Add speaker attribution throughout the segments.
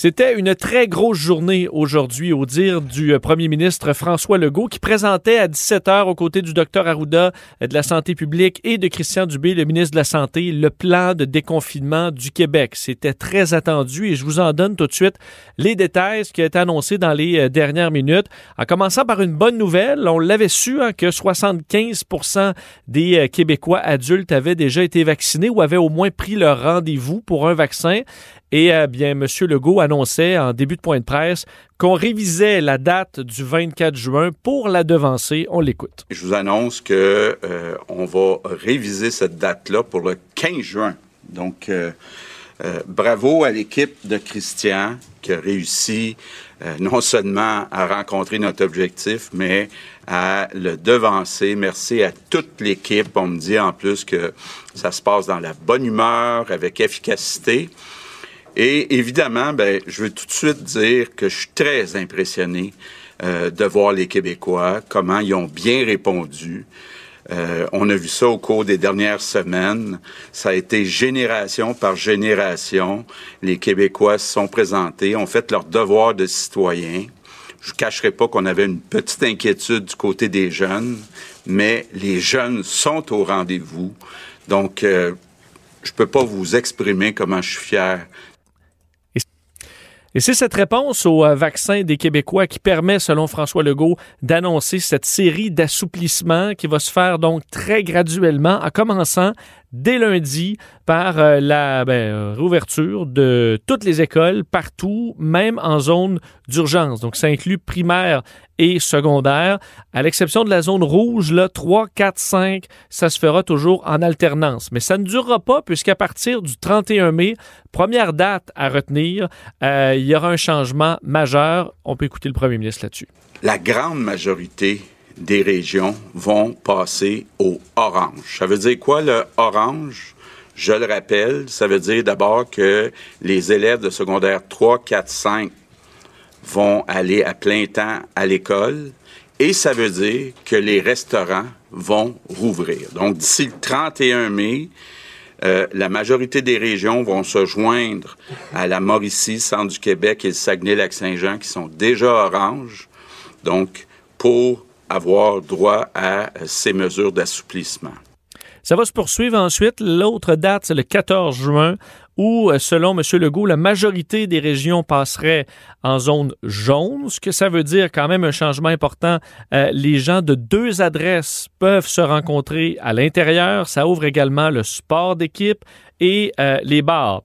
Speaker 1: C'était une très grosse journée aujourd'hui, au dire du euh, premier ministre François Legault, qui présentait à 17h aux côtés du docteur Arruda euh, de la santé publique et de Christian Dubé, le ministre de la Santé, le plan de déconfinement du Québec. C'était très attendu et je vous en donne tout de suite les détails, ce qui a été annoncé dans les euh, dernières minutes. En commençant par une bonne nouvelle, on l'avait su hein, que 75% des Québécois adultes avaient déjà été vaccinés ou avaient au moins pris leur rendez-vous pour un vaccin. Et euh, bien, M. Legault annonçait en début de point de presse qu'on révisait la date du 24 juin pour la devancer. On l'écoute.
Speaker 2: Je vous annonce que euh, on va réviser cette date-là pour le 15 juin. Donc, euh, bravo à l'équipe de Christian qui a réussi non seulement à rencontrer notre objectif, mais à le devancer. Merci à toute l'équipe. On me dit en plus que ça se passe dans la bonne humeur, avec efficacité. Et évidemment, ben, je veux tout de suite dire que je suis très impressionné euh, de voir les Québécois, comment ils ont bien répondu. Euh, on a vu ça au cours des dernières semaines. Ça a été génération par génération. Les Québécois se sont présentés, ont fait leur devoir de citoyen. Je ne cacherai pas qu'on avait une petite inquiétude du côté des jeunes, mais les jeunes sont au rendez-vous. Donc, euh, je peux pas vous exprimer comment je suis fier
Speaker 1: et c'est cette réponse au euh, vaccin des Québécois qui permet, selon François Legault, d'annoncer cette série d'assouplissements qui va se faire donc très graduellement, en commençant dès lundi par euh, la ben, euh, réouverture de toutes les écoles partout, même en zone d'urgence. Donc, ça inclut primaire et secondaire. À l'exception de la zone rouge, là, 3, 4, 5, ça se fera toujours en alternance. Mais ça ne durera pas puisqu'à partir du 31 mai, première date à retenir, euh, il y aura un changement majeur. On peut écouter le premier ministre là-dessus.
Speaker 2: La grande majorité des régions vont passer au orange. Ça veut dire quoi le orange? Je le rappelle, ça veut dire d'abord que les élèves de secondaire 3, 4, 5 vont aller à plein temps à l'école et ça veut dire que les restaurants vont rouvrir. Donc d'ici le 31 mai, euh, la majorité des régions vont se joindre à la Mauricie, Centre du Québec et le Saguenay-Lac-Saint-Jean qui sont déjà orange. Donc, pour avoir droit à ces mesures d'assouplissement.
Speaker 1: Ça va se poursuivre ensuite. L'autre date, c'est le 14 juin, où, euh, selon M. Legault, la majorité des régions passeraient en zone jaune, ce que ça veut dire quand même un changement important. Euh, les gens de deux adresses peuvent se rencontrer à l'intérieur. Ça ouvre également le sport d'équipe et euh, les bars.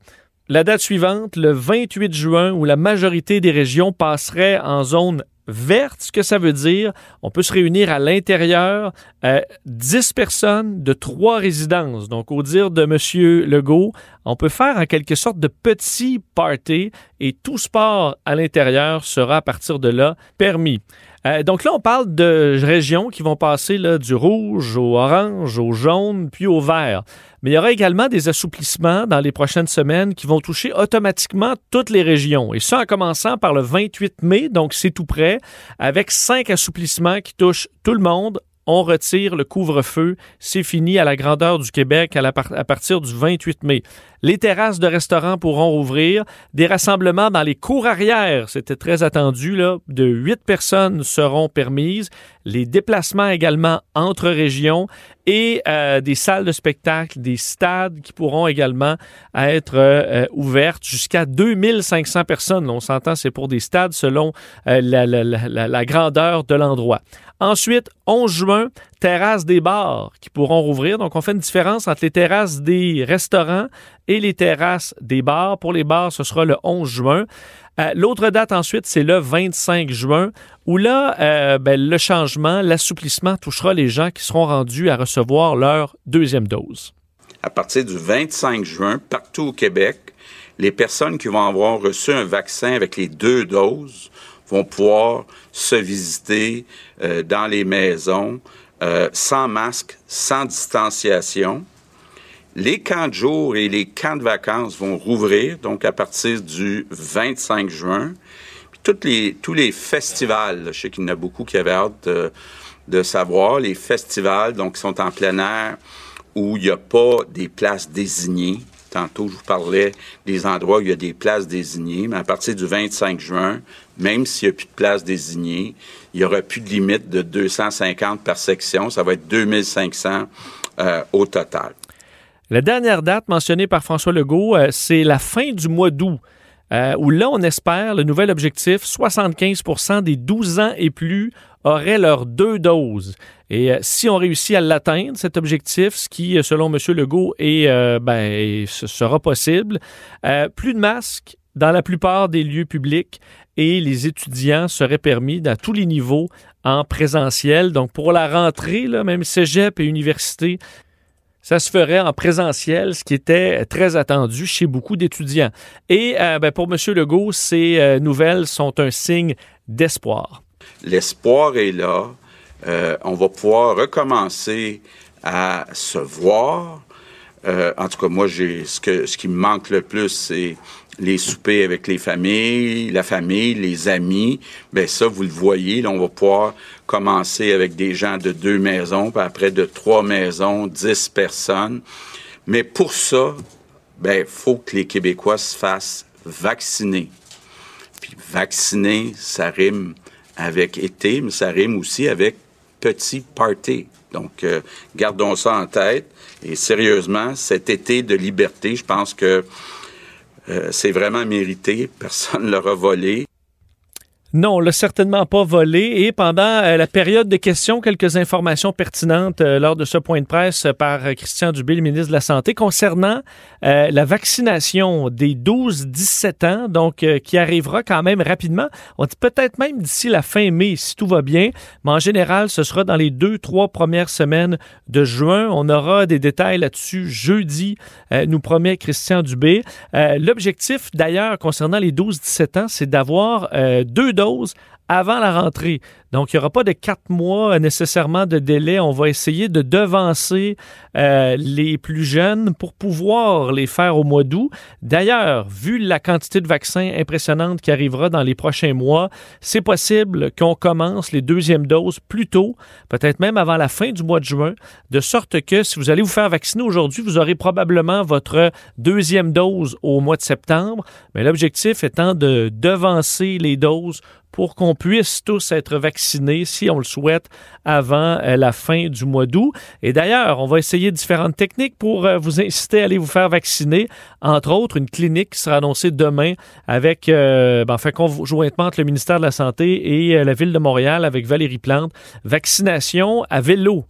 Speaker 1: La date suivante, le 28 juin, où la majorité des régions passeraient en zone verte, ce que ça veut dire, on peut se réunir à l'intérieur, euh, 10 personnes de trois résidences. Donc, au dire de M. Legault, on peut faire en quelque sorte de petits parties et tout sport à l'intérieur sera à partir de là permis. Euh, donc là, on parle de régions qui vont passer du rouge au orange, au jaune, puis au vert. Mais il y aura également des assouplissements dans les prochaines semaines qui vont toucher automatiquement toutes les régions. Et ça en commençant par le 28 mai, donc c'est tout près, avec cinq assouplissements qui touchent tout le monde on retire le couvre-feu. C'est fini à la grandeur du Québec à, partir du 28 mai. Les terrasses de restaurants pourront rouvrir. Des rassemblements dans les cours arrière, c'était très attendu, là, de huit personnes seront permises. Les déplacements également entre régions et euh, des salles de spectacle, des stades qui pourront également être euh, ouvertes jusqu'à 2500 personnes. On s'entend, c'est pour des stades selon euh, la, la, grandeur de l'endroit. Ensuite, 11 juin, terrasses des bars qui pourront rouvrir. Donc, on fait une différence entre les terrasses des restaurants et les terrasses des bars. Pour les bars, ce sera le 11 juin. Euh, L'autre date ensuite, c'est le 25 juin, où là, euh, ben, le changement, l'assouplissement touchera les gens qui seront rendus à recevoir leur deuxième dose.
Speaker 2: À partir du 25 juin, partout au Québec, les personnes qui vont avoir reçu un vaccin avec les deux doses vont pouvoir se visiter euh, dans les maisons euh, sans masque, sans distanciation. Les camps de jour et les camps de vacances vont rouvrir, donc à partir du 25 juin. tous les festivals, je sais qu'il y en a beaucoup qui avaient hâte de, de savoir, les festivals, donc, sont en plein air, où il n'y a pas des places désignées. Tantôt, je vous parlais des endroits où il y a des places désignées, mais à partir du 25 juin, même s'il n'y a plus de places désignées, il n'y aura plus de limite de 250 par section. Ça va être 2500 euh, au total.
Speaker 1: La dernière date mentionnée par François Legault, euh, c'est la fin du mois d'août. Euh, où là, on espère, le nouvel objectif, 75% des 12 ans et plus auraient leurs deux doses. Et euh, si on réussit à l'atteindre, cet objectif, ce qui, selon M. Legault, est, euh, ben, sera possible, plus de masques dans la plupart des lieux publics et les étudiants seraient permis à tous les niveaux en présentiel. Donc, pour la rentrée, là, même cégep et université, ça se ferait en présentiel, ce qui était très attendu chez beaucoup d'étudiants. Et euh, ben, pour M. Legault, ces euh, nouvelles sont un signe d'espoir.
Speaker 2: L'espoir est là. Euh, on va pouvoir recommencer à se voir. En tout cas, moi, j'ai ce, que, ce qui me manque le plus, c'est les soupers avec les familles, la famille, les amis, ben ça, vous le voyez, là, on va pouvoir commencer avec des gens de deux maisons, puis après de trois maisons, dix personnes. Mais pour ça, ben, faut que les Québécois se fassent vacciner. Puis vacciner, ça rime avec été, mais ça rime aussi avec petit party. Donc, euh, gardons ça en tête. Et sérieusement, cet été de liberté, je pense que euh, c'est vraiment mérité. Personne ne l'aura volé.
Speaker 1: Non, on l'a certainement pas volé. Et pendant euh, la période de questions, quelques informations pertinentes euh, lors de ce point de presse par Christian Dubé, le ministre de la Santé, concernant la vaccination des 12-17 ans, donc qui arrivera quand même rapidement. On dit peut-être même d'ici la fin mai, si tout va bien. Mais en général, ce sera dans les deux, trois premières semaines de juin. On aura des détails là-dessus jeudi, nous promet Christian Dubé. L'objectif, d'ailleurs, concernant les 12-17 ans, c'est d'avoir deux goals avant la rentrée. Donc, il n'y aura pas de quatre mois nécessairement de délai. On va essayer de devancer euh, les plus jeunes pour pouvoir les faire au mois d'août. D'ailleurs, vu la quantité de vaccins impressionnante qui arrivera dans les prochains mois, c'est possible qu'on commence les deuxièmes doses plus tôt, peut-être même avant la fin du mois de juin, de sorte que si vous allez vous faire vacciner aujourd'hui, vous aurez probablement votre deuxième dose au mois de septembre. Mais l'objectif étant de devancer les doses pour qu'on puisse tous être vaccinés, si on le souhaite, avant euh, la fin du mois d'août. Et d'ailleurs, on va essayer différentes techniques pour euh, vous inciter à aller vous faire vacciner. Entre autres, une clinique qui sera annoncée demain avec, euh, ben, conjointement entre le ministère de la Santé et la Ville de Montréal avec Valérie Plante. Vaccination à vélo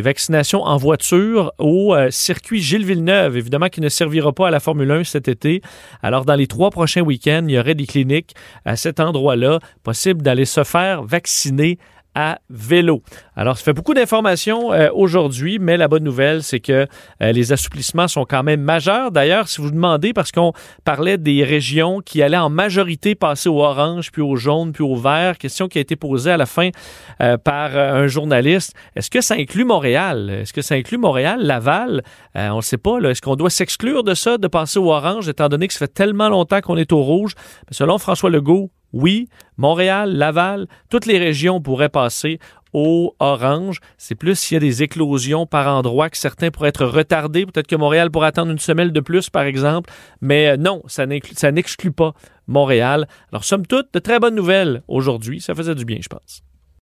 Speaker 1: vaccination en voiture au euh, circuit Gilles Villeneuve, évidemment qui ne servira pas à la Formule 1 cet été. Alors dans les trois prochains week-ends, il y aurait des cliniques à cet endroit-là, possible d'aller se faire vacciner à vélo. Alors, ça fait beaucoup d'informations euh, aujourd'hui, mais la bonne nouvelle, c'est que euh, les assouplissements sont quand même majeurs. D'ailleurs, si vous demandez, parce qu'on parlait des régions qui allaient en majorité passer au orange, puis au jaune, puis au vert, question qui a été posée à la fin euh, par un journaliste. Est-ce que ça inclut Montréal? Est-ce que ça inclut Montréal, Laval? on ne sait pas. Est-ce qu'on doit s'exclure de ça, de passer au orange, étant donné que ça fait tellement longtemps qu'on est au rouge? selon François Legault, oui, Montréal, Laval, toutes les régions pourraient passer au orange. C'est plus s'il y a des éclosions par endroit que certains pourraient être retardés. Peut-être que Montréal pourrait attendre une semaine de plus, par exemple. Mais euh, non, ça n'exclut pas Montréal. Alors, somme toute, de très bonnes nouvelles aujourd'hui. Ça faisait du bien, je pense.